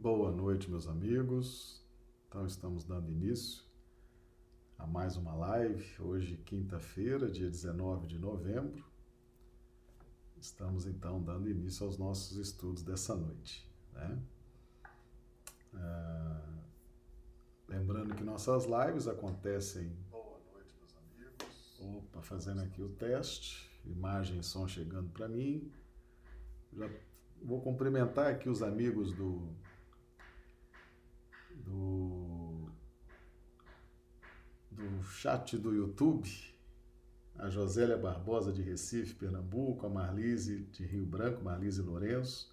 Boa noite, meus amigos. Então, estamos dando início a mais uma live. Hoje, quinta-feira, dia 19 de novembro. Estamos então dando início aos nossos estudos dessa noite. Né? Ah, lembrando que nossas lives acontecem. Boa noite, meus amigos. Opa, fazendo aqui o teste, imagem e som chegando para mim. Já vou cumprimentar aqui os amigos do do, do chat do YouTube, a Josélia Barbosa de Recife, Pernambuco, a Marlise de Rio Branco, Marlise Lourenço,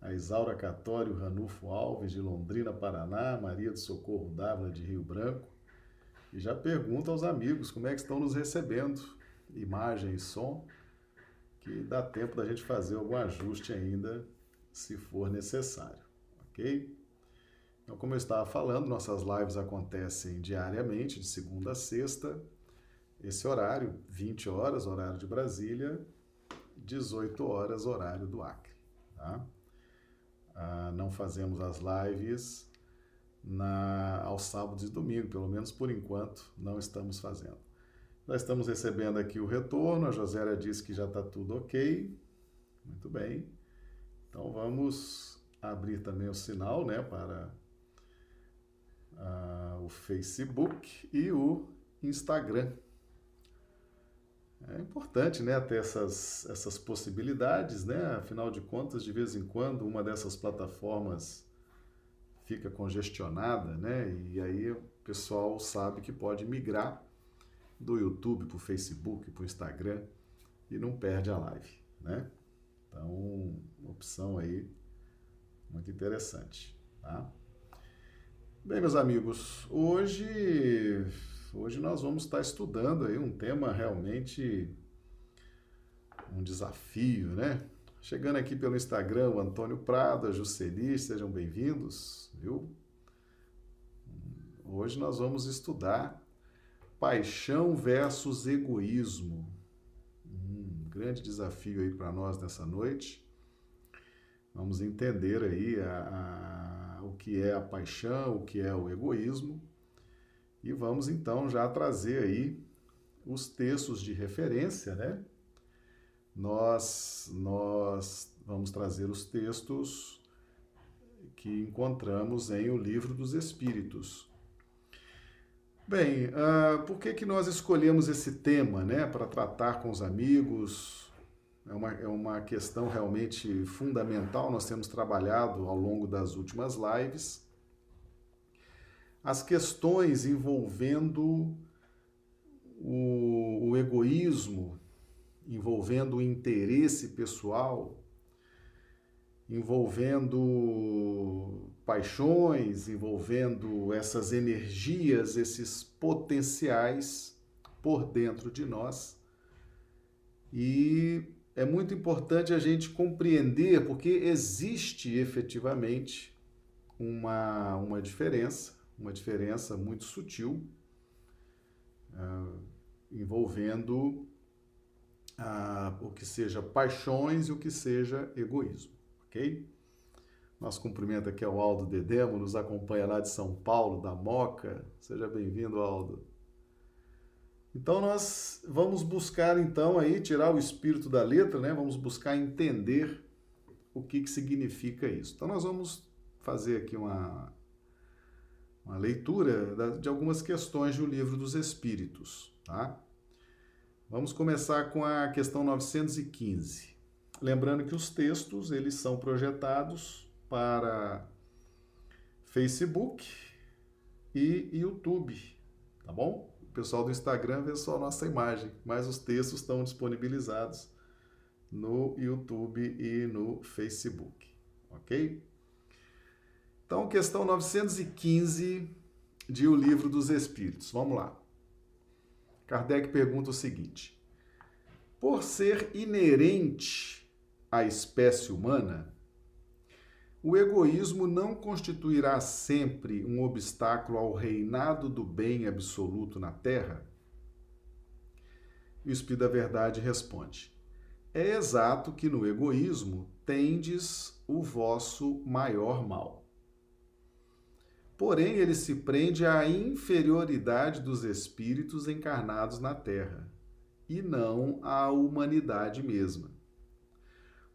a Isaura Catório Ranulfo Alves de Londrina, Paraná, Maria do Socorro Dávila de Rio Branco. E já pergunto aos amigos como é que estão nos recebendo, imagem e som, que dá tempo da gente fazer algum ajuste ainda, se for necessário, ok? Então, como eu estava falando, nossas lives acontecem diariamente, de segunda a sexta. Esse horário, 20 horas, horário de Brasília, 18 horas, horário do Acre. Tá? Ah, não fazemos as lives na, aos sábados e domingos, pelo menos por enquanto, não estamos fazendo. Nós estamos recebendo aqui o retorno, a Josélia disse que já está tudo ok. Muito bem. Então vamos abrir também o sinal né, para uh, o Facebook e o Instagram. É importante, né, ter essas, essas possibilidades, né? Afinal de contas, de vez em quando, uma dessas plataformas fica congestionada, né? E aí o pessoal sabe que pode migrar do YouTube para o Facebook, para o Instagram e não perde a live, né? Então, uma opção aí muito interessante, tá? Bem, meus amigos, hoje, hoje nós vamos estar estudando aí um tema realmente um desafio, né? Chegando aqui pelo Instagram, o Antônio Prado, a Juceli, sejam bem-vindos, viu? Hoje nós vamos estudar paixão versus egoísmo. Um grande desafio aí para nós nessa noite. Vamos entender aí a, a o que é a paixão, o que é o egoísmo. E vamos então já trazer aí os textos de referência, né? Nós, nós vamos trazer os textos que encontramos em O Livro dos Espíritos. Bem, uh, por que, que nós escolhemos esse tema, né, para tratar com os amigos, é uma, é uma questão realmente fundamental. Nós temos trabalhado ao longo das últimas lives as questões envolvendo o, o egoísmo, envolvendo o interesse pessoal, envolvendo paixões, envolvendo essas energias, esses potenciais por dentro de nós. E é muito importante a gente compreender, porque existe efetivamente uma, uma diferença, uma diferença muito sutil, uh, envolvendo uh, o que seja paixões e o que seja egoísmo, ok? Nosso cumprimento aqui ao Aldo Dedemo, nos acompanha lá de São Paulo, da Moca. Seja bem-vindo, Aldo. Então nós vamos buscar então aí tirar o espírito da letra, né? Vamos buscar entender o que, que significa isso. Então nós vamos fazer aqui uma, uma leitura de algumas questões do livro dos Espíritos, tá? Vamos começar com a questão 915. Lembrando que os textos eles são projetados para Facebook e YouTube, tá bom? Pessoal do Instagram vê só a nossa imagem, mas os textos estão disponibilizados no YouTube e no Facebook, ok? Então, questão 915 de O Livro dos Espíritos. Vamos lá. Kardec pergunta o seguinte: Por ser inerente à espécie humana, o egoísmo não constituirá sempre um obstáculo ao reinado do bem absoluto na Terra? O Espírito da Verdade responde: É exato que no egoísmo tendes o vosso maior mal. Porém, ele se prende à inferioridade dos espíritos encarnados na Terra e não à humanidade mesma.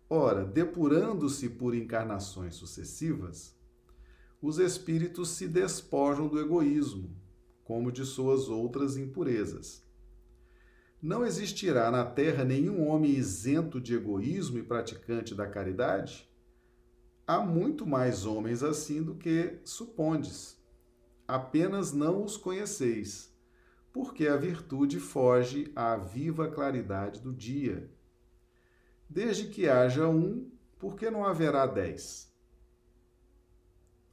Ora, depurando-se por encarnações sucessivas, os espíritos se despojam do egoísmo, como de suas outras impurezas. Não existirá na terra nenhum homem isento de egoísmo e praticante da caridade? Há muito mais homens assim do que supondes. Apenas não os conheceis, porque a virtude foge à viva claridade do dia. Desde que haja um, por que não haverá dez?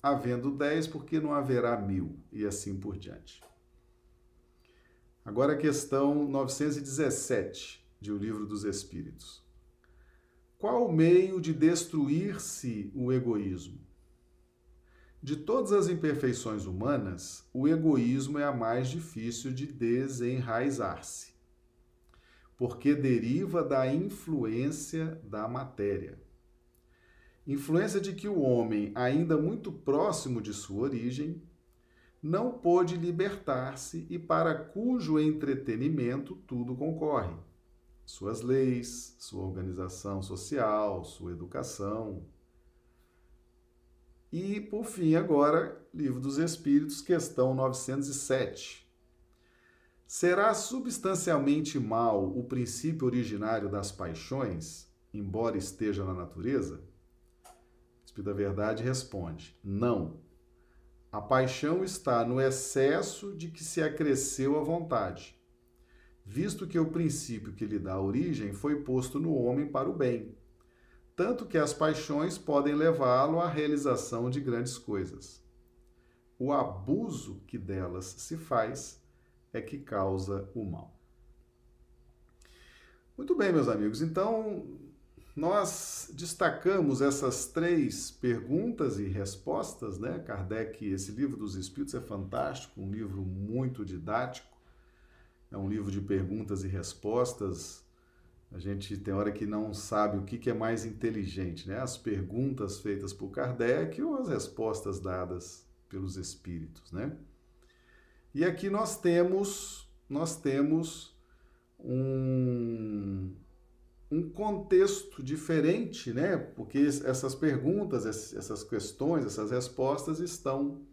Havendo dez, por que não haverá mil? E assim por diante. Agora a questão 917 de O Livro dos Espíritos. Qual o meio de destruir-se o egoísmo? De todas as imperfeições humanas, o egoísmo é a mais difícil de desenraizar-se, porque deriva da influência da matéria. Influência de que o homem, ainda muito próximo de sua origem, não pôde libertar-se e para cujo entretenimento tudo concorre suas leis, sua organização social, sua educação. E, por fim, agora, Livro dos Espíritos, questão 907. Será substancialmente mal o princípio originário das paixões, embora esteja na natureza? O Espírito da Verdade responde: não. A paixão está no excesso de que se acresceu a vontade visto que o princípio que lhe dá origem foi posto no homem para o bem, tanto que as paixões podem levá-lo à realização de grandes coisas. O abuso que delas se faz é que causa o mal. Muito bem, meus amigos, então nós destacamos essas três perguntas e respostas, né? Kardec, esse livro dos Espíritos é fantástico, um livro muito didático é um livro de perguntas e respostas. A gente tem hora que não sabe o que, é mais inteligente, né? As perguntas feitas por Kardec ou as respostas dadas pelos espíritos, né? E aqui nós temos nós temos um, um contexto diferente, né? Porque essas perguntas, essas questões, essas respostas estão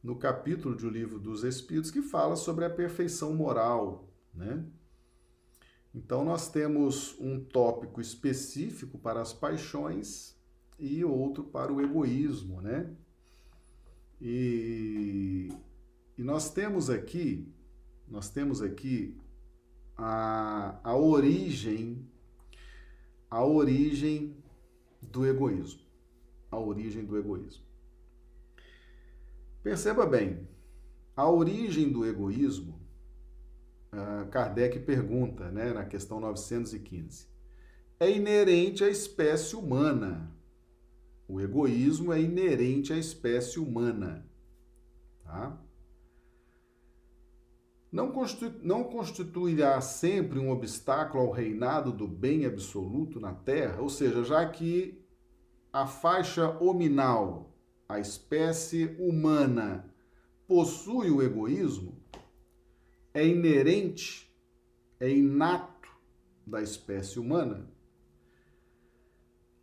no capítulo de O Livro dos Espíritos, que fala sobre a perfeição moral, né? Então, nós temos um tópico específico para as paixões e outro para o egoísmo, né? E, e nós temos aqui, nós temos aqui a, a origem, a origem do egoísmo. A origem do egoísmo. Perceba bem, a origem do egoísmo, uh, Kardec pergunta, né, na questão 915, é inerente à espécie humana. O egoísmo é inerente à espécie humana. Tá? Não, constitu não constituirá sempre um obstáculo ao reinado do bem absoluto na Terra? Ou seja, já que a faixa hominal a espécie humana possui o egoísmo, é inerente, é inato da espécie humana,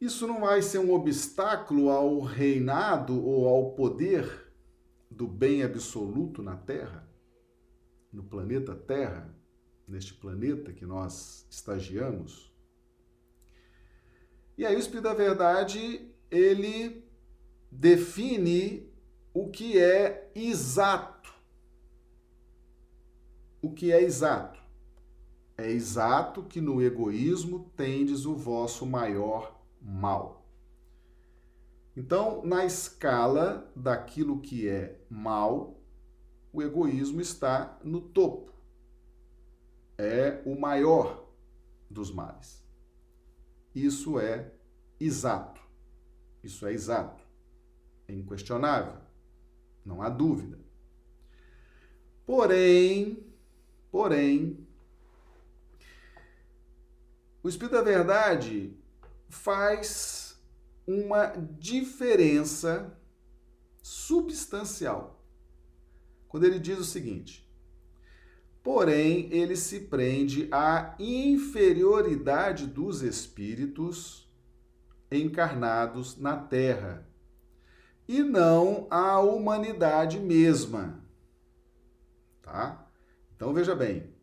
isso não vai ser um obstáculo ao reinado ou ao poder do bem absoluto na Terra, no planeta Terra, neste planeta que nós estagiamos? E aí o Espírito da Verdade, ele define o que é exato. O que é exato? É exato que no egoísmo tendes o vosso maior mal. Então, na escala daquilo que é mal, o egoísmo está no topo. É o maior dos males. Isso é exato. Isso é exato. É inquestionável. Não há dúvida. Porém, porém, o Espírito da Verdade faz uma diferença substancial. Quando ele diz o seguinte: porém, ele se prende à inferioridade dos espíritos encarnados na Terra e não à humanidade mesma. Tá? Então veja bem,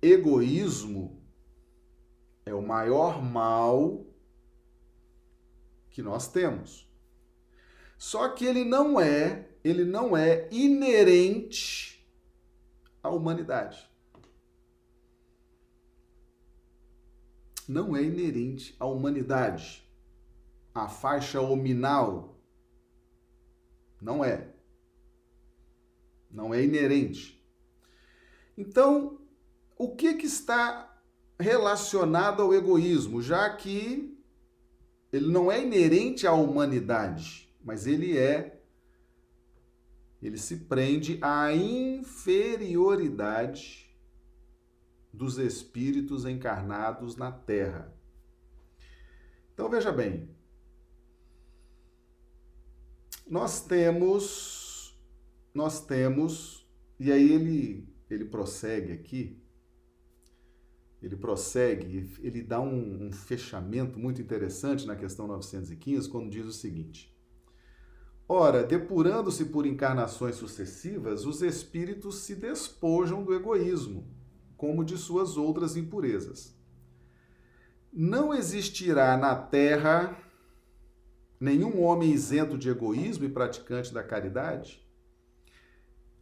egoísmo é o maior mal que nós temos. Só que ele não é, ele não é inerente à humanidade. Não é inerente à humanidade. A faixa hominal não é. Não é inerente. Então, o que, que está relacionado ao egoísmo, já que ele não é inerente à humanidade, mas ele é ele se prende à inferioridade dos espíritos encarnados na Terra. Então veja bem, nós temos nós temos e aí ele ele prossegue aqui. Ele prossegue, ele dá um, um, fechamento muito interessante na questão 915, quando diz o seguinte: Ora, depurando-se por encarnações sucessivas, os espíritos se despojam do egoísmo, como de suas outras impurezas. Não existirá na terra nenhum homem isento de egoísmo e praticante da caridade?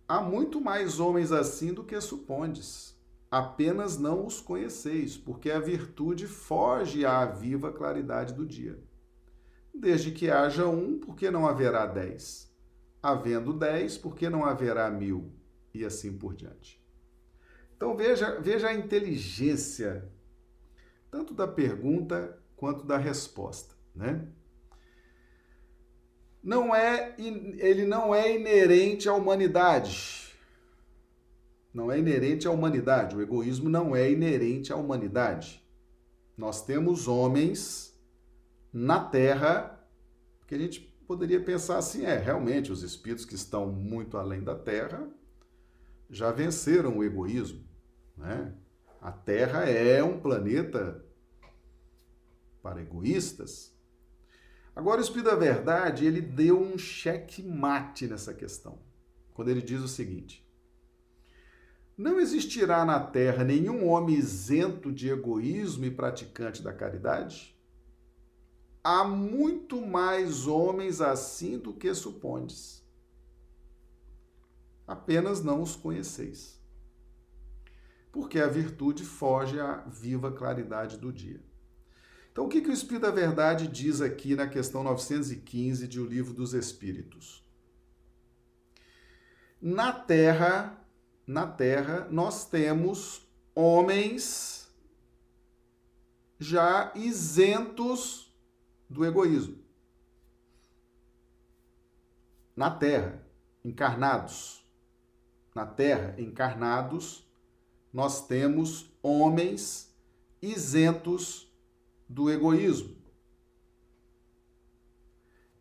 Há muito mais homens assim do que supondes apenas não os conheceis, porque a virtude foge à viva claridade do dia. Desde que haja um, porque não haverá dez? Havendo dez, porque não haverá mil? E assim por diante. Então veja, veja a inteligência, tanto da pergunta quanto da resposta, né? Não é, ele não é inerente à humanidade não é inerente à humanidade. O egoísmo não é inerente à humanidade. Nós temos homens na Terra, que a gente poderia pensar assim: é, realmente, os espíritos que estão muito além da Terra já venceram o egoísmo. Né? A Terra é um planeta para egoístas. Agora, o Espírito da Verdade, ele deu um cheque mate nessa questão, quando ele diz o seguinte: não existirá na terra nenhum homem isento de egoísmo e praticante da caridade? Há muito mais homens assim do que supondes. Apenas não os conheceis. Porque a virtude foge à viva claridade do dia. Então, o que, que o Espírito da Verdade diz aqui na questão 915 de O Livro dos Espíritos? Na terra na terra nós temos homens já isentos do egoísmo. Na terra, encarnados. Na terra, encarnados, nós temos homens isentos do egoísmo.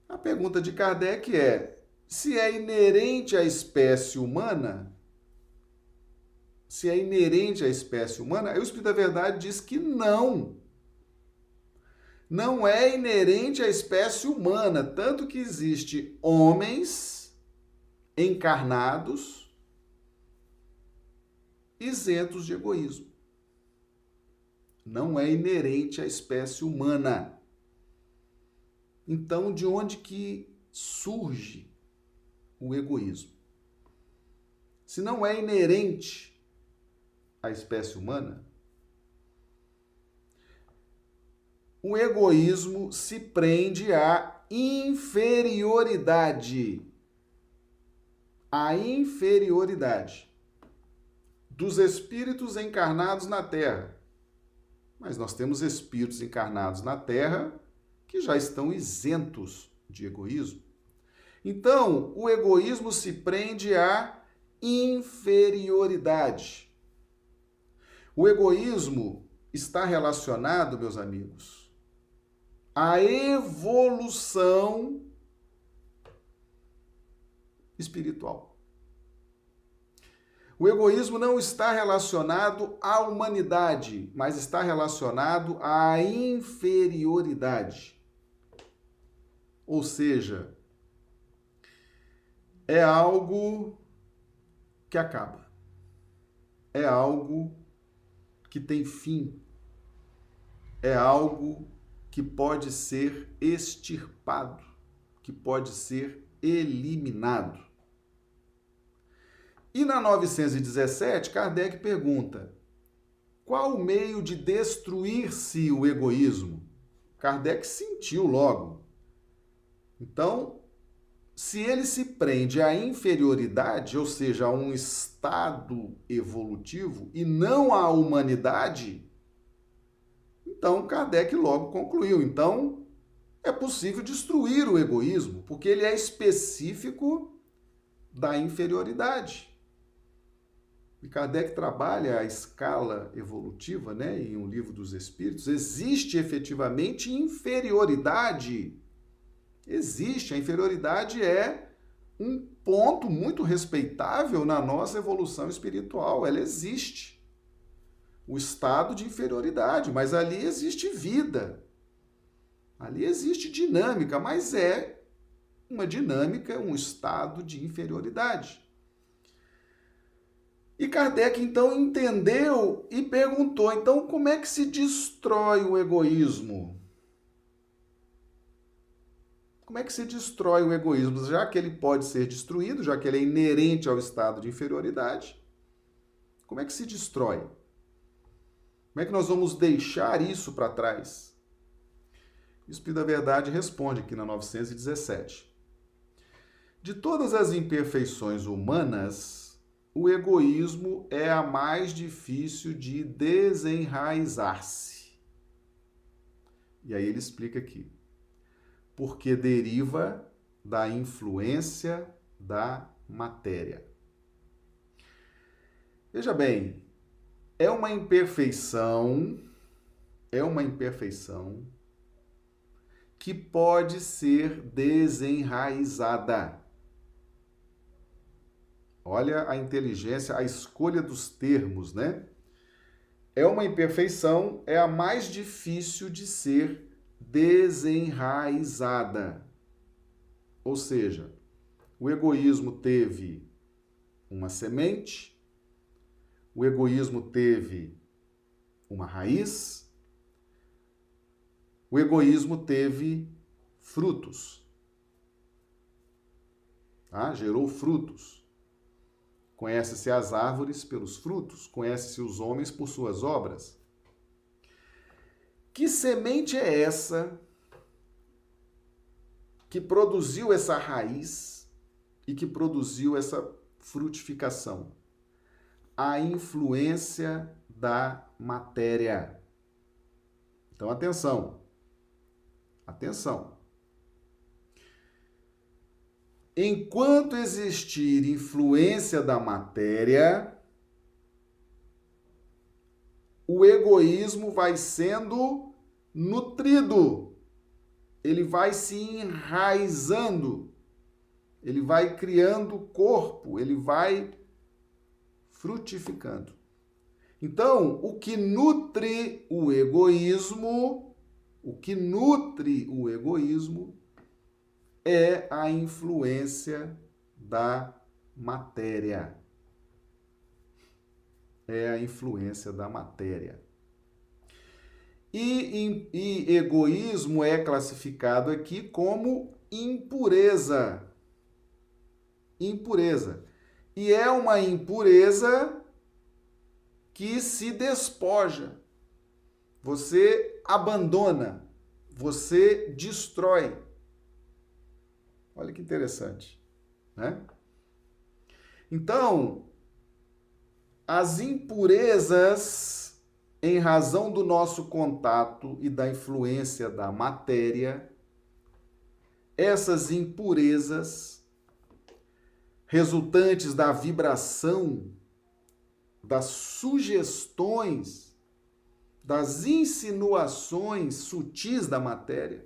A pergunta de Kardec é: se é inerente à espécie humana se é inerente à espécie humana, aí o Espírito da Verdade diz que não. Não é inerente à espécie humana, tanto que existe homens encarnados isentos de egoísmo. Não é inerente à espécie humana. Então, de onde que surge o egoísmo? Se não é inerente a espécie humana? O egoísmo se prende à inferioridade. A inferioridade dos espíritos encarnados na Terra. Mas nós temos espíritos encarnados na Terra que já estão isentos de egoísmo. Então, o egoísmo se prende à inferioridade. O egoísmo está relacionado, meus amigos, à evolução espiritual. O egoísmo não está relacionado à humanidade, mas está relacionado à inferioridade. Ou seja, é algo que acaba. É algo que tem fim. É algo que pode ser extirpado, que pode ser eliminado. E na 917, Kardec pergunta: qual o meio de destruir-se o egoísmo? Kardec sentiu logo. Então, se ele se prende à inferioridade, ou seja, a um estado evolutivo, e não à humanidade, então Kardec logo concluiu. Então, é possível destruir o egoísmo, porque ele é específico da inferioridade. E Kardec trabalha a escala evolutiva, né, em um livro dos Espíritos. Existe efetivamente inferioridade Existe. A inferioridade é um ponto muito respeitável na nossa evolução espiritual. Ela existe. O estado de inferioridade, mas ali existe vida. Ali existe dinâmica, mas é uma dinâmica, um estado de inferioridade. E Kardec então entendeu e perguntou: então como é que se destrói o egoísmo? Como é que se destrói o egoísmo? Já que ele pode ser destruído, já que ele é inerente ao estado de inferioridade, como é que se destrói? Como é que nós vamos deixar isso para trás? O Espírito da Verdade responde aqui na 917. De todas as imperfeições humanas, o egoísmo é a mais difícil de desenraizar-se. E aí ele explica aqui porque deriva da influência da matéria. Veja bem, é uma imperfeição, é uma imperfeição que pode ser desenraizada. Olha a inteligência, a escolha dos termos, né? É uma imperfeição, é a mais difícil de ser desenraizada. Ou seja, o egoísmo teve uma semente, o egoísmo teve uma raiz, o egoísmo teve frutos. Tá? Gerou frutos. Conhece-se as árvores pelos frutos, conhece-se os homens por suas obras. Que semente é essa que produziu essa raiz e que produziu essa frutificação? A influência da matéria. Então, atenção. Atenção. Enquanto existir influência da matéria, o egoísmo vai sendo nutrido, ele vai se enraizando, ele vai criando corpo, ele vai frutificando. Então, o que nutre o egoísmo, o que nutre o egoísmo é a influência da matéria é a influência da matéria. E, e, egoísmo é classificado aqui como impureza. Impureza. E é uma impureza que se despoja. Você abandona, você destrói. Olha que interessante, né? Então, as impurezas, em razão do nosso contato e da influência da matéria, essas impurezas resultantes da vibração, das sugestões, das insinuações sutis da matéria,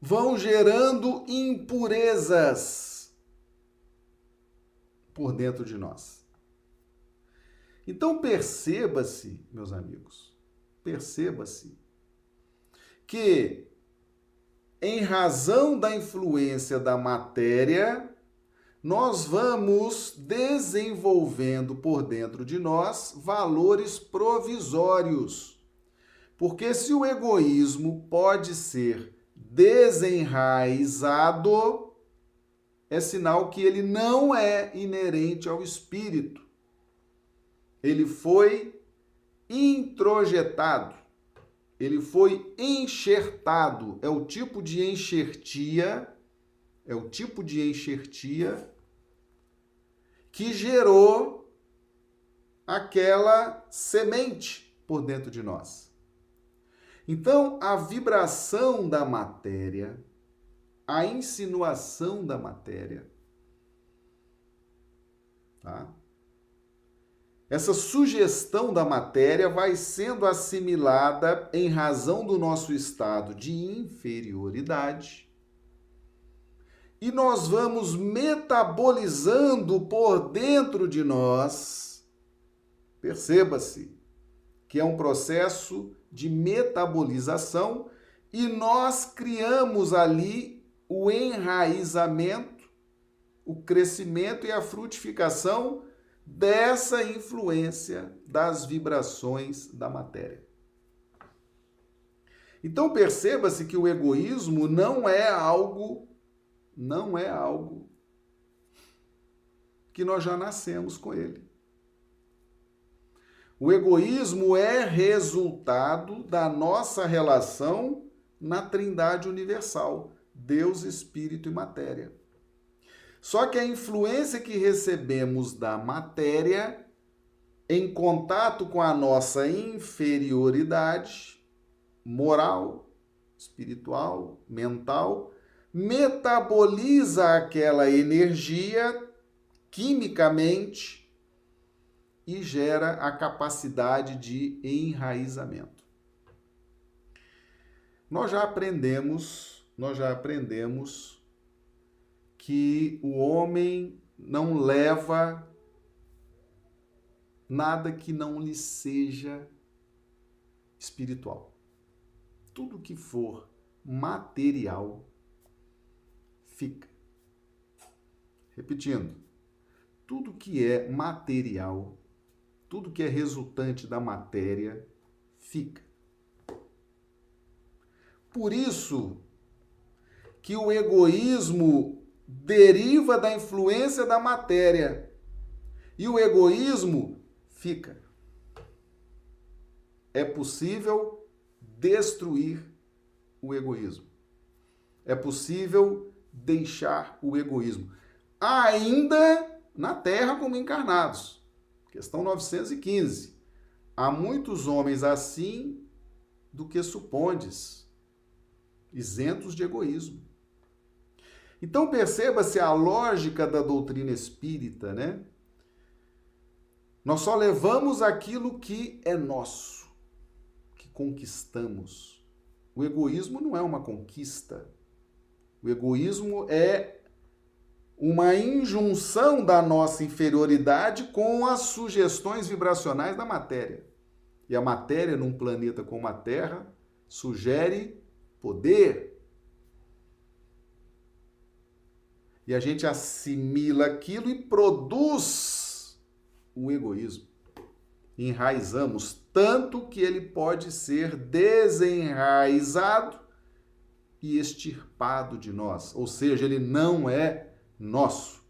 vão gerando impurezas por dentro de nós. Então perceba-se, meus amigos, perceba-se que em razão da influência da matéria, nós vamos desenvolvendo por dentro de nós valores provisórios. Porque se o egoísmo pode ser desenraizado, é sinal que ele não é inerente ao espírito. Ele foi introjetado, ele foi enxertado. É o tipo de enxertia, é o tipo de enxertia que gerou aquela semente por dentro de nós. Então, a vibração da matéria, a insinuação da matéria, tá? Essa sugestão da matéria vai sendo assimilada em razão do nosso estado de inferioridade e nós vamos metabolizando por dentro de nós. Perceba-se que é um processo de metabolização e nós criamos ali o enraizamento, o crescimento e a frutificação dessa influência das vibrações da matéria. Então perceba-se que o egoísmo não é algo não é algo que nós já nascemos com ele. O egoísmo é resultado da nossa relação na Trindade Universal, Deus, Espírito e Matéria. Só que a influência que recebemos da matéria em contato com a nossa inferioridade moral, espiritual, mental, metaboliza aquela energia quimicamente e gera a capacidade de enraizamento. Nós já aprendemos, nós já aprendemos que o homem não leva nada que não lhe seja espiritual. Tudo que for material fica. Repetindo, tudo que é material, tudo que é resultante da matéria, fica. Por isso que o egoísmo deriva da influência da matéria e o egoísmo fica. É possível destruir o egoísmo. É possível deixar o egoísmo. Ainda na terra como encarnados. Questão 915. Há muitos homens assim do que supondes, isentos de egoísmo. Então perceba-se a lógica da doutrina espírita, né? Nós só levamos aquilo que é nosso, que conquistamos. O egoísmo não é uma conquista. O egoísmo é uma injunção da nossa inferioridade com as sugestões vibracionais da matéria. E a matéria, num planeta como a Terra, sugere poder. E a gente assimila aquilo e produz o egoísmo. Enraizamos tanto que ele pode ser desenraizado e extirpado de nós, ou seja, ele não é nosso.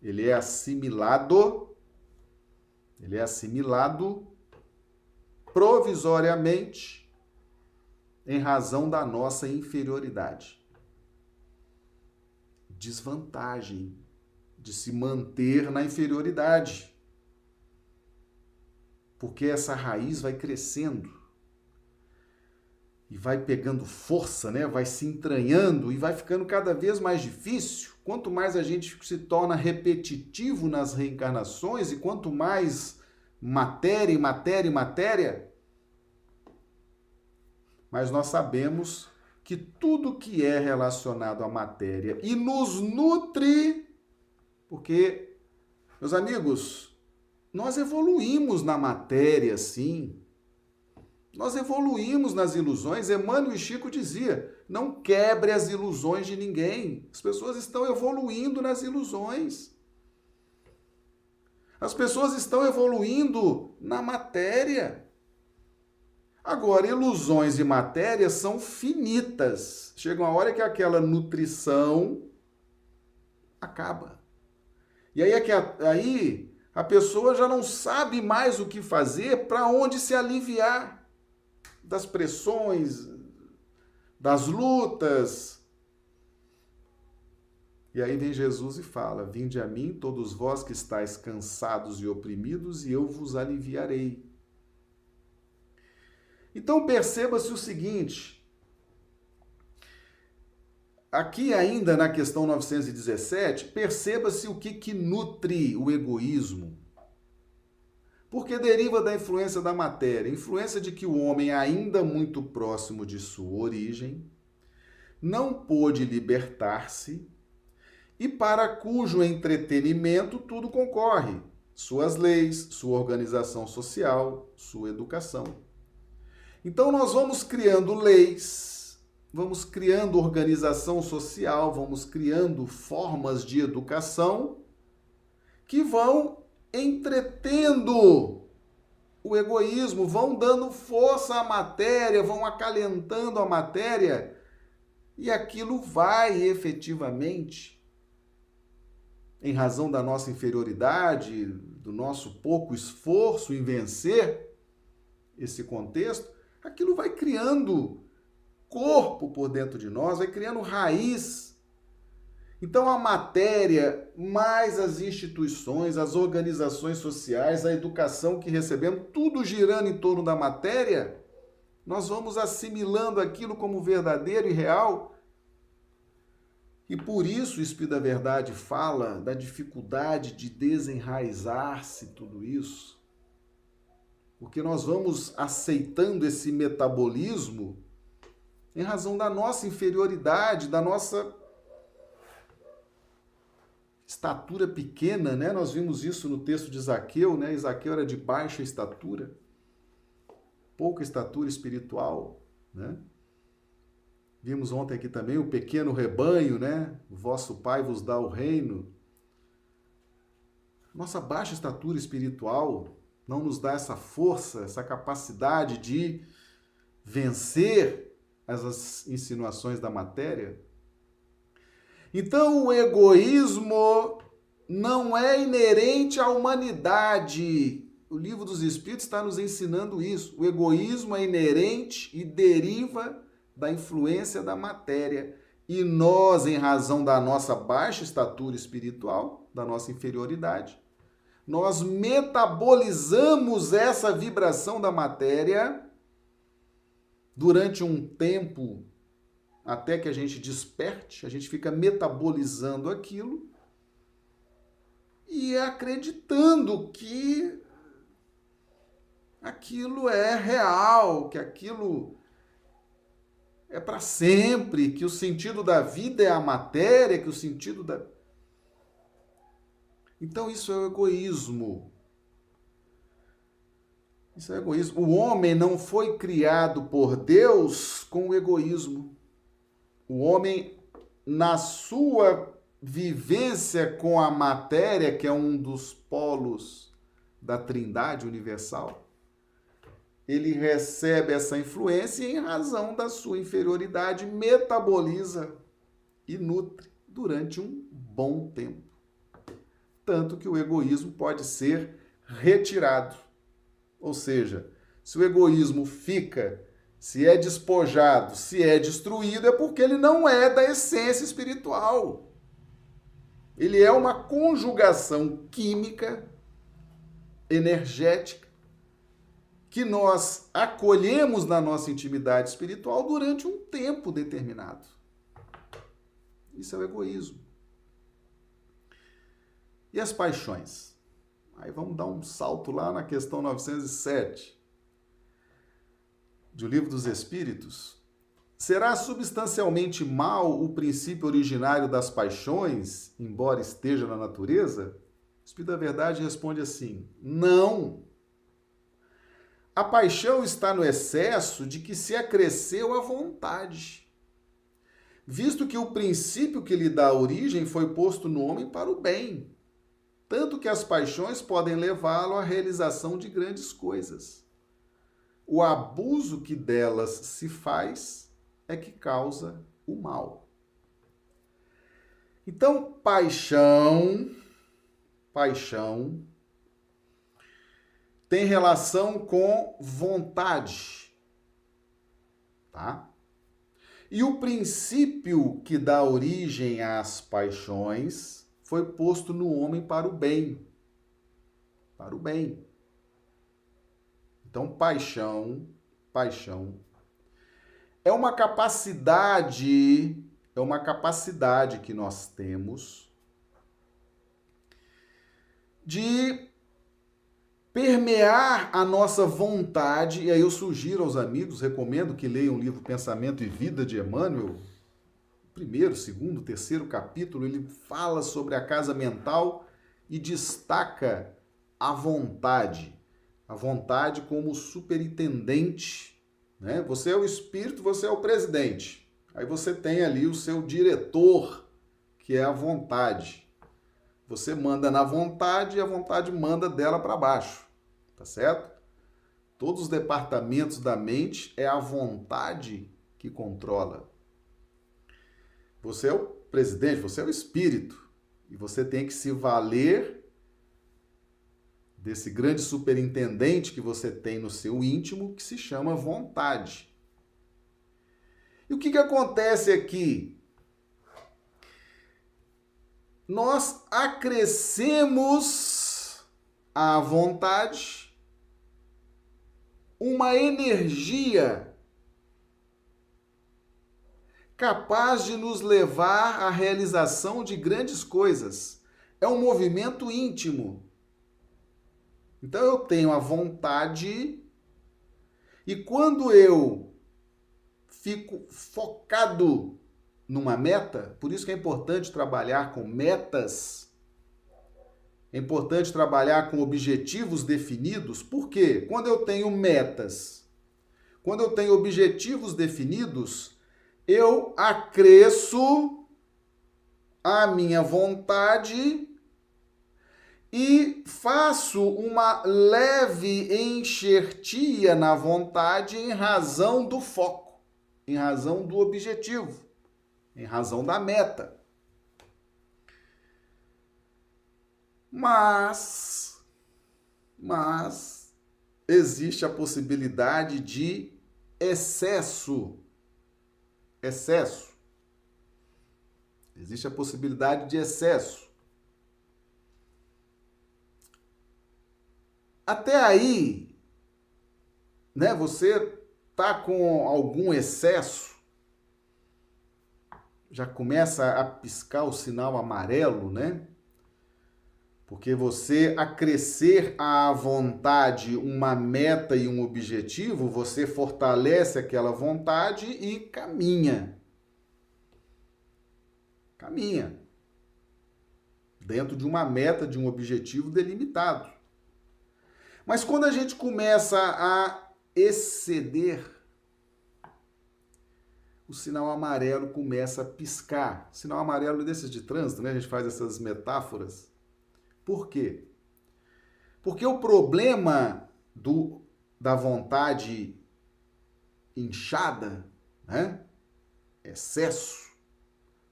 Ele é assimilado, ele é assimilado provisoriamente em razão da nossa inferioridade. Desvantagem de se manter na inferioridade. Porque essa raiz vai crescendo e vai pegando força, né? Vai se entranhando e vai ficando cada vez mais difícil. Quanto mais a gente se torna repetitivo nas reencarnações e quanto mais matéria matéria matéria, mas nós sabemos que tudo que é relacionado à matéria e nos nutre, porque Meus amigos, nós evoluímos na matéria, sim. Nós evoluímos nas ilusões. Emmanuel e Chico dizia: não quebre as ilusões de ninguém. As pessoas estão evoluindo nas ilusões. As pessoas estão evoluindo na matéria. Agora, ilusões e matéria são finitas. Chega uma hora que aquela nutrição acaba. E aí é que a, aí a pessoa já não sabe mais o que fazer, para onde se aliviar das pressões, das lutas. E aí vem Jesus e fala: Vinde a mim, todos vós que estáis cansados e oprimidos, e eu vos aliviarei. Então perceba-se o seguinte: aqui ainda na questão 917, perceba-se o que, que nutre o egoísmo. Porque deriva da influência da matéria, influência de que o homem, ainda muito próximo de sua origem, não pôde libertar-se e para cujo entretenimento tudo concorre: suas leis, sua organização social, sua educação. Então nós vamos criando leis, vamos criando organização social, vamos criando formas de educação que vão entretendo o egoísmo, vão dando força à matéria, vão acalentando a matéria, e aquilo vai efetivamente, em razão da nossa inferioridade, do nosso pouco esforço em vencer esse contexto, aquilo vai criando corpo por dentro de nós, vai criando raiz. Então a matéria, mais as instituições, as organizações sociais, a educação que recebemos, tudo girando em torno da matéria, nós vamos assimilando aquilo como verdadeiro e real. E por isso o Espírito da Verdade fala da dificuldade de desenraizar-se tudo isso porque nós vamos aceitando esse metabolismo em razão da nossa inferioridade, da nossa estatura pequena, né? Nós vimos isso no texto de Zaqueu, né? Zaqueu era de baixa estatura, pouca estatura espiritual, né? Vimos ontem aqui também o pequeno rebanho, né? Vosso Pai vos dá o reino. Nossa baixa estatura espiritual, não nos dá essa força, essa capacidade de vencer essas insinuações da matéria? Então, o egoísmo não é inerente à humanidade. O livro dos Espíritos está nos ensinando isso. O egoísmo é inerente e deriva da influência da matéria. E nós, em razão da nossa baixa estatura espiritual, da nossa inferioridade, nós metabolizamos essa vibração da matéria durante um tempo até que a gente desperte, a gente fica metabolizando aquilo e acreditando que aquilo é real, que aquilo é para sempre, que o sentido da vida é a matéria, que o sentido da então isso é o egoísmo. Isso é egoísmo. O homem não foi criado por Deus com o egoísmo. O homem, na sua vivência com a matéria, que é um dos polos da Trindade universal, ele recebe essa influência e, em razão da sua inferioridade, metaboliza e nutre durante um bom tempo tanto que o egoísmo pode ser retirado. Ou seja, se o egoísmo fica, se é despojado, se é destruído, é porque ele não é da essência espiritual. Ele é uma conjugação química, energética, que nós acolhemos na nossa intimidade espiritual durante um tempo determinado. Isso é o egoísmo. E as paixões? Aí vamos dar um salto lá na questão 907 do Livro dos Espíritos. Será substancialmente mal o princípio originário das paixões, embora esteja na natureza? Espírito da Verdade responde assim: não. A paixão está no excesso de que se acresceu a vontade, visto que o princípio que lhe dá origem foi posto no homem para o bem, tanto que as paixões podem levá-lo à realização de grandes coisas. O abuso que delas se faz é que causa o mal. Então, paixão paixão tem relação com vontade, tá? E o princípio que dá origem às paixões foi posto no homem para o bem. Para o bem. Então, paixão, paixão é uma capacidade, é uma capacidade que nós temos de permear a nossa vontade, e aí eu sugiro aos amigos, recomendo que leiam o livro Pensamento e Vida de Emmanuel, primeiro, segundo, terceiro capítulo, ele fala sobre a casa mental e destaca a vontade, a vontade como superintendente, né? Você é o espírito, você é o presidente. Aí você tem ali o seu diretor, que é a vontade. Você manda na vontade e a vontade manda dela para baixo. Tá certo? Todos os departamentos da mente é a vontade que controla. Você é o presidente, você é o espírito. E você tem que se valer desse grande superintendente que você tem no seu íntimo, que se chama vontade. E o que, que acontece aqui? nós acrescemos à vontade uma energia capaz de nos levar à realização de grandes coisas. É um movimento íntimo. Então eu tenho a vontade e quando eu fico focado numa meta, por isso que é importante trabalhar com metas. É importante trabalhar com objetivos definidos, porque quando eu tenho metas, quando eu tenho objetivos definidos, eu acresço a minha vontade e faço uma leve enxertia na vontade em razão do foco, em razão do objetivo em razão da meta. Mas, mas existe a possibilidade de excesso. Excesso. Existe a possibilidade de excesso. Até aí, né, você tá com algum excesso já começa a piscar o sinal amarelo, né? Porque você acrescer à vontade uma meta e um objetivo, você fortalece aquela vontade e caminha. Caminha. Dentro de uma meta, de um objetivo delimitado. Mas quando a gente começa a exceder o sinal amarelo começa a piscar. Sinal amarelo desses de trânsito, né? A gente faz essas metáforas. Por quê? Porque o problema do, da vontade inchada, né? Excesso.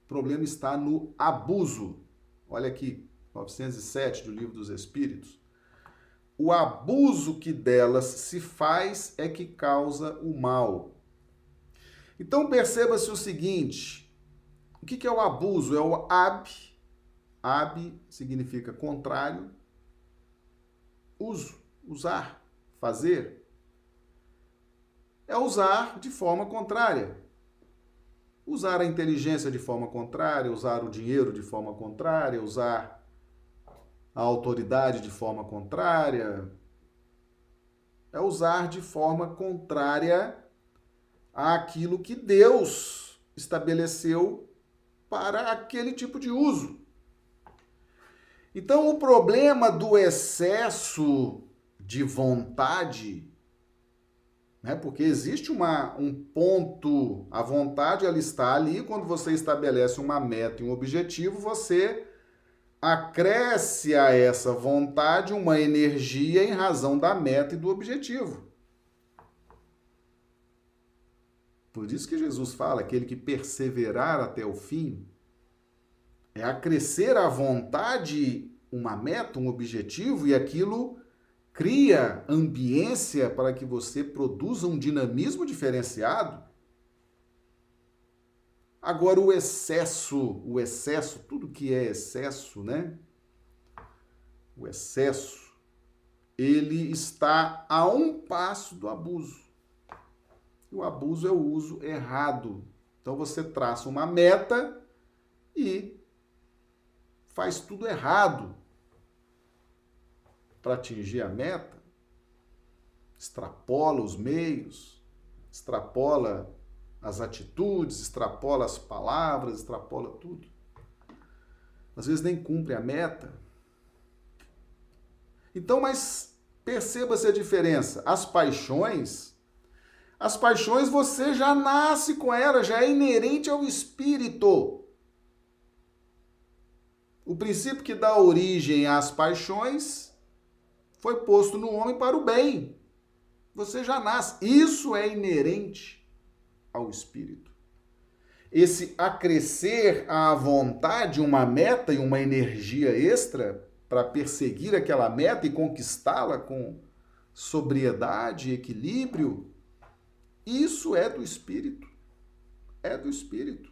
O problema está no abuso. Olha aqui, 907 do Livro dos Espíritos. O abuso que delas se faz é que causa o mal. Então perceba-se o seguinte: o que é o abuso? É o ab. Ab significa contrário. Uso, usar, fazer. É usar de forma contrária. Usar a inteligência de forma contrária, usar o dinheiro de forma contrária, usar a autoridade de forma contrária. É usar de forma contrária àquilo que Deus estabeleceu para aquele tipo de uso. Então, o problema do excesso de vontade, né? porque existe uma, um ponto, a vontade ela está ali, quando você estabelece uma meta e um objetivo, você acresce a essa vontade uma energia em razão da meta e do objetivo. Por isso que Jesus fala: aquele que perseverar até o fim, é acrescer à vontade uma meta, um objetivo, e aquilo cria ambiência para que você produza um dinamismo diferenciado. Agora o excesso, o excesso, tudo que é excesso, né? O excesso, ele está a um passo do abuso. O abuso é o uso errado. Então você traça uma meta e faz tudo errado para atingir a meta, extrapola os meios, extrapola as atitudes, extrapola as palavras, extrapola tudo. Às vezes nem cumpre a meta. Então, mas perceba-se a diferença. As paixões, as paixões você já nasce com elas, já é inerente ao espírito. O princípio que dá origem às paixões foi posto no homem para o bem. Você já nasce. Isso é inerente ao espírito. Esse acrescer à vontade uma meta e uma energia extra para perseguir aquela meta e conquistá-la com sobriedade, equilíbrio, isso é do espírito. É do espírito.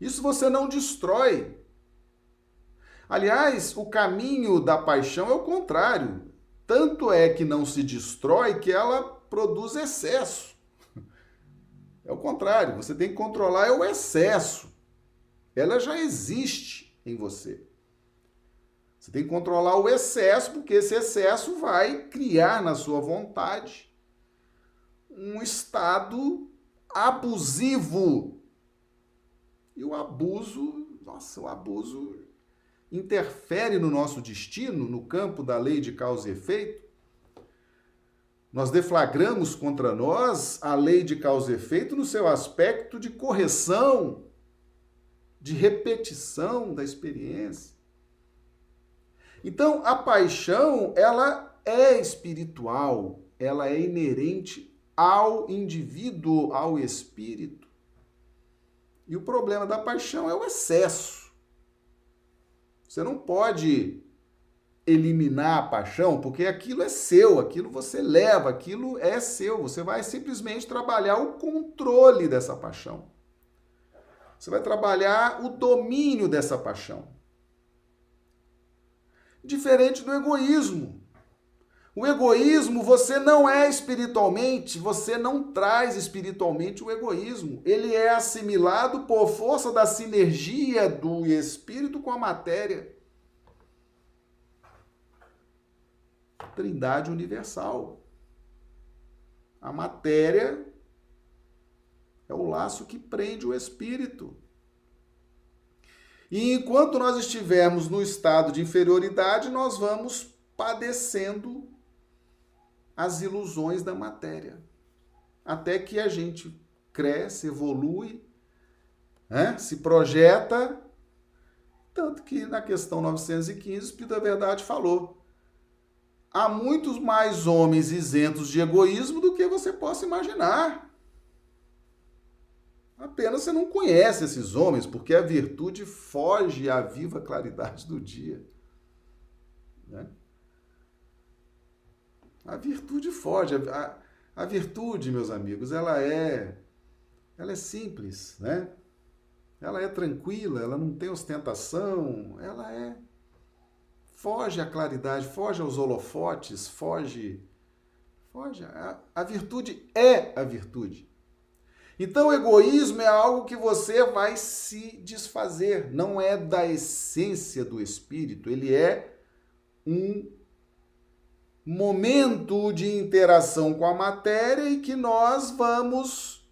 Isso você não destrói. Aliás, o caminho da paixão é o contrário. Tanto é que não se destrói que ela produz excesso. É o contrário, você tem que controlar é o excesso. Ela já existe em você. Você tem que controlar o excesso, porque esse excesso vai criar na sua vontade um estado abusivo. E o abuso, nossa, o abuso interfere no nosso destino, no campo da lei de causa e efeito, nós deflagramos contra nós a lei de causa e efeito no seu aspecto de correção, de repetição da experiência. Então, a paixão, ela é espiritual, ela é inerente ao indivíduo, ao espírito. E o problema da paixão é o excesso. Você não pode eliminar a paixão, porque aquilo é seu, aquilo você leva, aquilo é seu. Você vai simplesmente trabalhar o controle dessa paixão. Você vai trabalhar o domínio dessa paixão. Diferente do egoísmo. O egoísmo, você não é espiritualmente, você não traz espiritualmente o egoísmo. Ele é assimilado por força da sinergia do espírito com a matéria. Trindade universal. A matéria é o laço que prende o espírito. E enquanto nós estivermos no estado de inferioridade, nós vamos padecendo as ilusões da matéria. Até que a gente cresce, evolui, né? se projeta. Tanto que na questão 915, o Espírito da Verdade falou: há muitos mais homens isentos de egoísmo do que você possa imaginar. Apenas você não conhece esses homens, porque a virtude foge à viva claridade do dia. Né? A virtude foge. A, a, virtude, meus amigos, ela é, ela é simples, né? Ela é tranquila, ela não tem ostentação, ela é foge à claridade, foge aos holofotes, foge. Foge. A, a virtude é a virtude. Então, o egoísmo é algo que você vai se desfazer, não é da essência do espírito, ele é um momento de interação com a matéria e que nós vamos,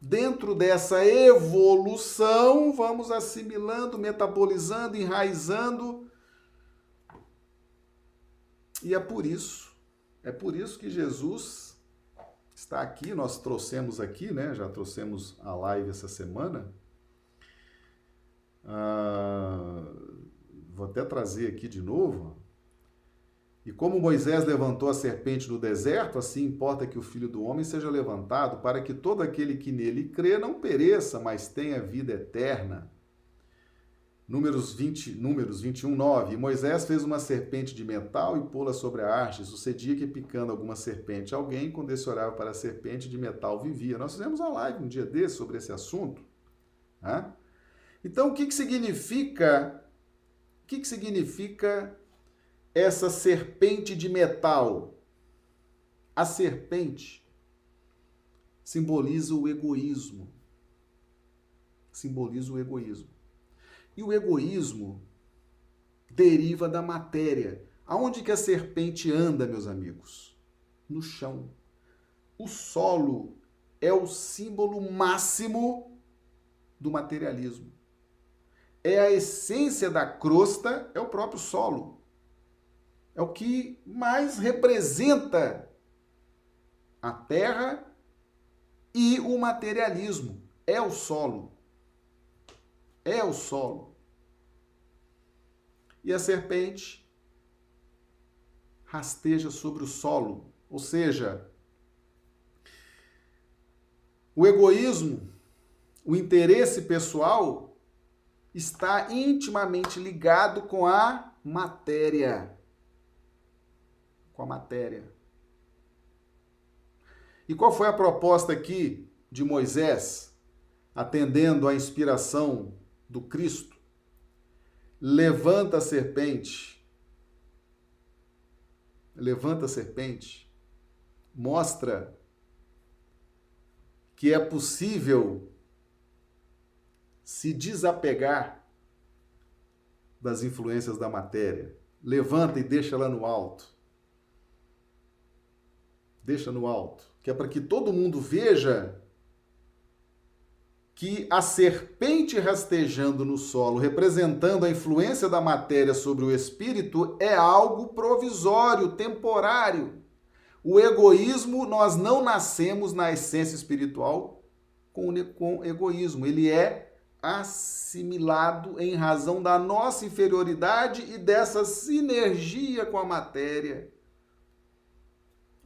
dentro dessa evolução, vamos assimilando, metabolizando, enraizando E é por isso, é por isso que Jesus está aqui, nós trouxemos aqui, né? Já trouxemos a live essa semana. Ah, vou até trazer aqui de novo. E como Moisés levantou a serpente no deserto, assim importa que o filho do homem seja levantado, para que todo aquele que nele crê não pereça, mas tenha vida eterna. Números, 20, números 21, 9. E Moisés fez uma serpente de metal e pô-la sobre a arte. Sucedia que, picando alguma serpente alguém, quando esse orava para a serpente de metal, vivia. Nós fizemos uma live um dia desse sobre esse assunto. Né? Então, o que, que significa? O que, que significa essa serpente de metal? A serpente simboliza o egoísmo. Simboliza o egoísmo. E o egoísmo deriva da matéria. Aonde que a serpente anda, meus amigos? No chão. O solo é o símbolo máximo do materialismo. É a essência da crosta, é o próprio solo. É o que mais representa a terra e o materialismo. É o solo é o solo. E a serpente rasteja sobre o solo, ou seja, o egoísmo, o interesse pessoal está intimamente ligado com a matéria. Com a matéria. E qual foi a proposta aqui de Moisés, atendendo à inspiração do Cristo, levanta a serpente, levanta a serpente, mostra que é possível se desapegar das influências da matéria. Levanta e deixa lá no alto. Deixa no alto, que é para que todo mundo veja que a serpente rastejando no solo, representando a influência da matéria sobre o espírito, é algo provisório, temporário. O egoísmo, nós não nascemos na essência espiritual com, com egoísmo. Ele é assimilado em razão da nossa inferioridade e dessa sinergia com a matéria,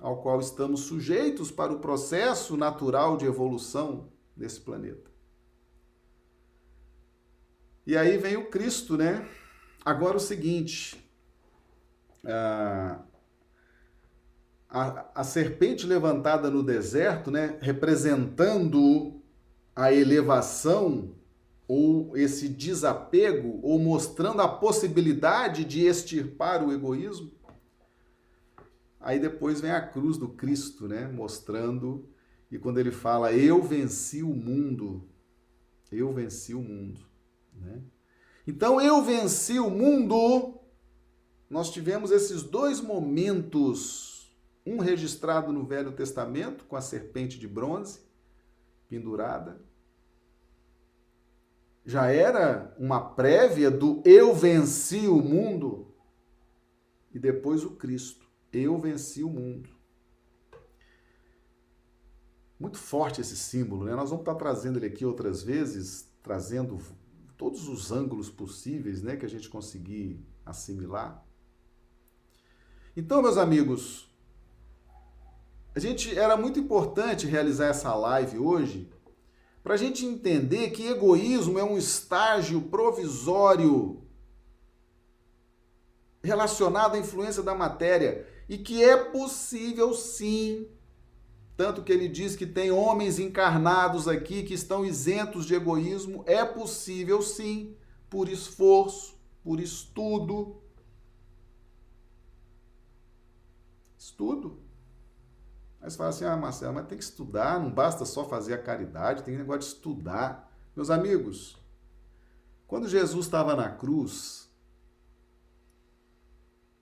ao qual estamos sujeitos para o processo natural de evolução desse planeta. E aí vem o Cristo, né? Agora o seguinte, a, a, a serpente levantada no deserto, né, representando a elevação ou esse desapego, ou mostrando a possibilidade de extirpar o egoísmo. Aí depois vem a cruz do Cristo, né? Mostrando, e quando ele fala, eu venci o mundo, eu venci o mundo. Né? Então eu venci o mundo. Nós tivemos esses dois momentos, um registrado no Velho Testamento com a serpente de bronze pendurada. Já era uma prévia do eu venci o mundo e depois o Cristo. Eu venci o mundo. Muito forte esse símbolo, né? Nós vamos estar trazendo ele aqui outras vezes, trazendo todos os ângulos possíveis, né, que a gente conseguir assimilar. Então, meus amigos, a gente era muito importante realizar essa live hoje para a gente entender que egoísmo é um estágio provisório relacionado à influência da matéria e que é possível sim tanto que ele diz que tem homens encarnados aqui que estão isentos de egoísmo. É possível, sim, por esforço, por estudo. Estudo. Você fala assim, ah, Marcelo, mas tem que estudar, não basta só fazer a caridade, tem negócio de estudar. Meus amigos, quando Jesus estava na cruz,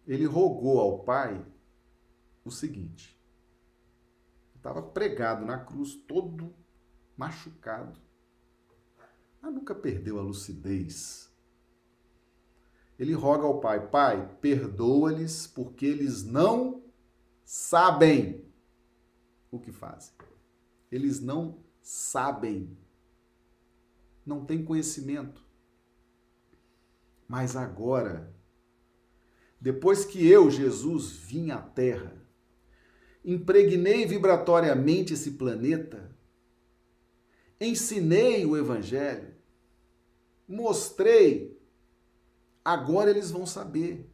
ele rogou ao Pai o seguinte: Estava pregado na cruz, todo machucado. Mas nunca perdeu a lucidez. ele roga ao Pai: Pai, perdoa-lhes porque eles não sabem o que fazem. Eles não sabem. Não têm conhecimento. Mas agora, depois que eu, Jesus, vim à Terra, impregnei vibratoriamente esse planeta, ensinei o Evangelho, mostrei, agora eles vão saber.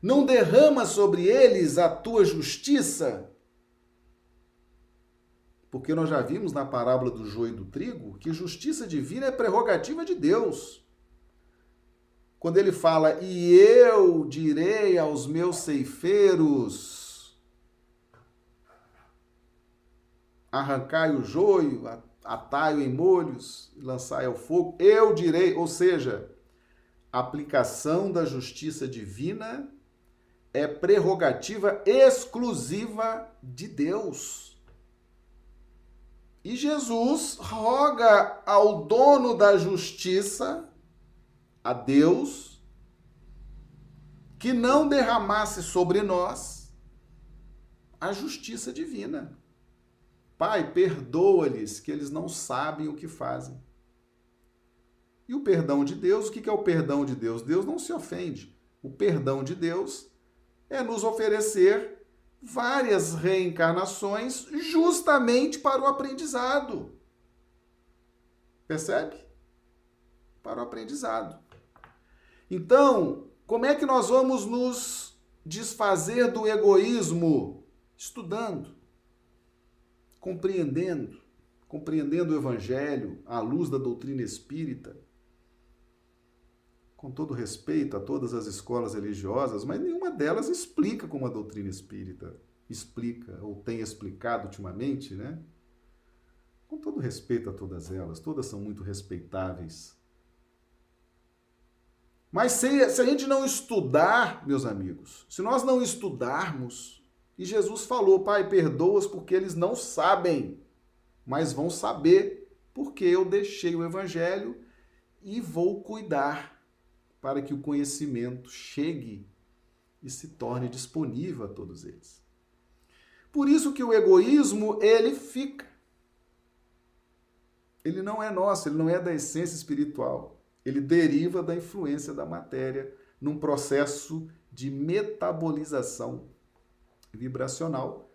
Não derrama sobre eles a tua justiça, porque nós já vimos na parábola do joio e do trigo que justiça divina é prerrogativa de Deus. Quando ele fala, e eu direi aos meus ceifeiros, arrancai o joio, atai-o em molhos, lançai ao fogo, eu direi, ou seja, aplicação da justiça divina é prerrogativa exclusiva de Deus. E Jesus roga ao dono da justiça, a Deus, que não derramasse sobre nós a justiça divina. Pai, perdoa-lhes, que eles não sabem o que fazem. E o perdão de Deus, o que é o perdão de Deus? Deus não se ofende. O perdão de Deus é nos oferecer várias reencarnações justamente para o aprendizado. Percebe? Para o aprendizado. Então, como é que nós vamos nos desfazer do egoísmo? Estudando, compreendendo, compreendendo o Evangelho à luz da doutrina espírita com todo respeito a todas as escolas religiosas, mas nenhuma delas explica como a doutrina espírita explica ou tem explicado ultimamente, né? Com todo respeito a todas elas, todas são muito respeitáveis. Mas se, se a gente não estudar, meus amigos, se nós não estudarmos, e Jesus falou, Pai, perdoa-os porque eles não sabem, mas vão saber porque eu deixei o Evangelho e vou cuidar para que o conhecimento chegue e se torne disponível a todos eles. Por isso que o egoísmo, ele fica. Ele não é nosso, ele não é da essência espiritual. Ele deriva da influência da matéria num processo de metabolização vibracional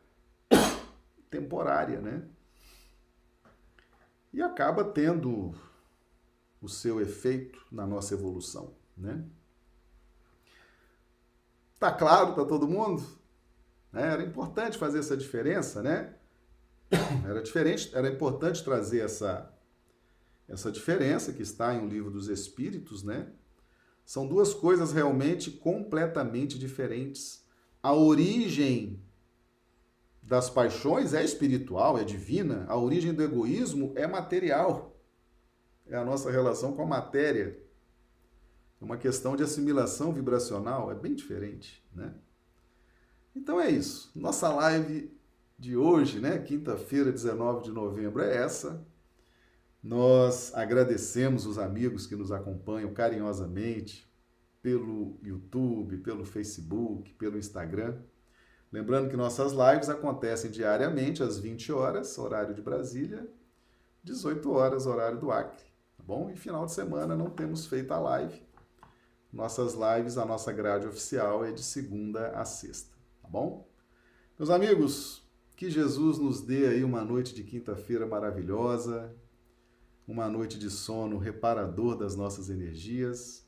temporária, né? E acaba tendo o seu efeito na nossa evolução né? Tá claro para todo mundo? É, era importante fazer essa diferença, né? Era diferente, era importante trazer essa essa diferença que está em O Livro dos Espíritos, né? São duas coisas realmente completamente diferentes. A origem das paixões é espiritual, é divina. A origem do egoísmo é material. É a nossa relação com a matéria uma questão de assimilação vibracional, é bem diferente, né? Então é isso. Nossa live de hoje, né, quinta-feira, 19 de novembro, é essa. Nós agradecemos os amigos que nos acompanham carinhosamente pelo YouTube, pelo Facebook, pelo Instagram. Lembrando que nossas lives acontecem diariamente às 20 horas, horário de Brasília, 18 horas, horário do Acre, tá bom? E final de semana não temos feito a live nossas lives, a nossa grade oficial é de segunda a sexta, tá bom? Meus amigos, que Jesus nos dê aí uma noite de quinta-feira maravilhosa, uma noite de sono reparador das nossas energias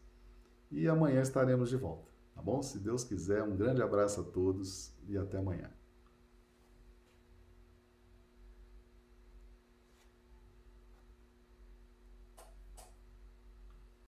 e amanhã estaremos de volta, tá bom? Se Deus quiser, um grande abraço a todos e até amanhã.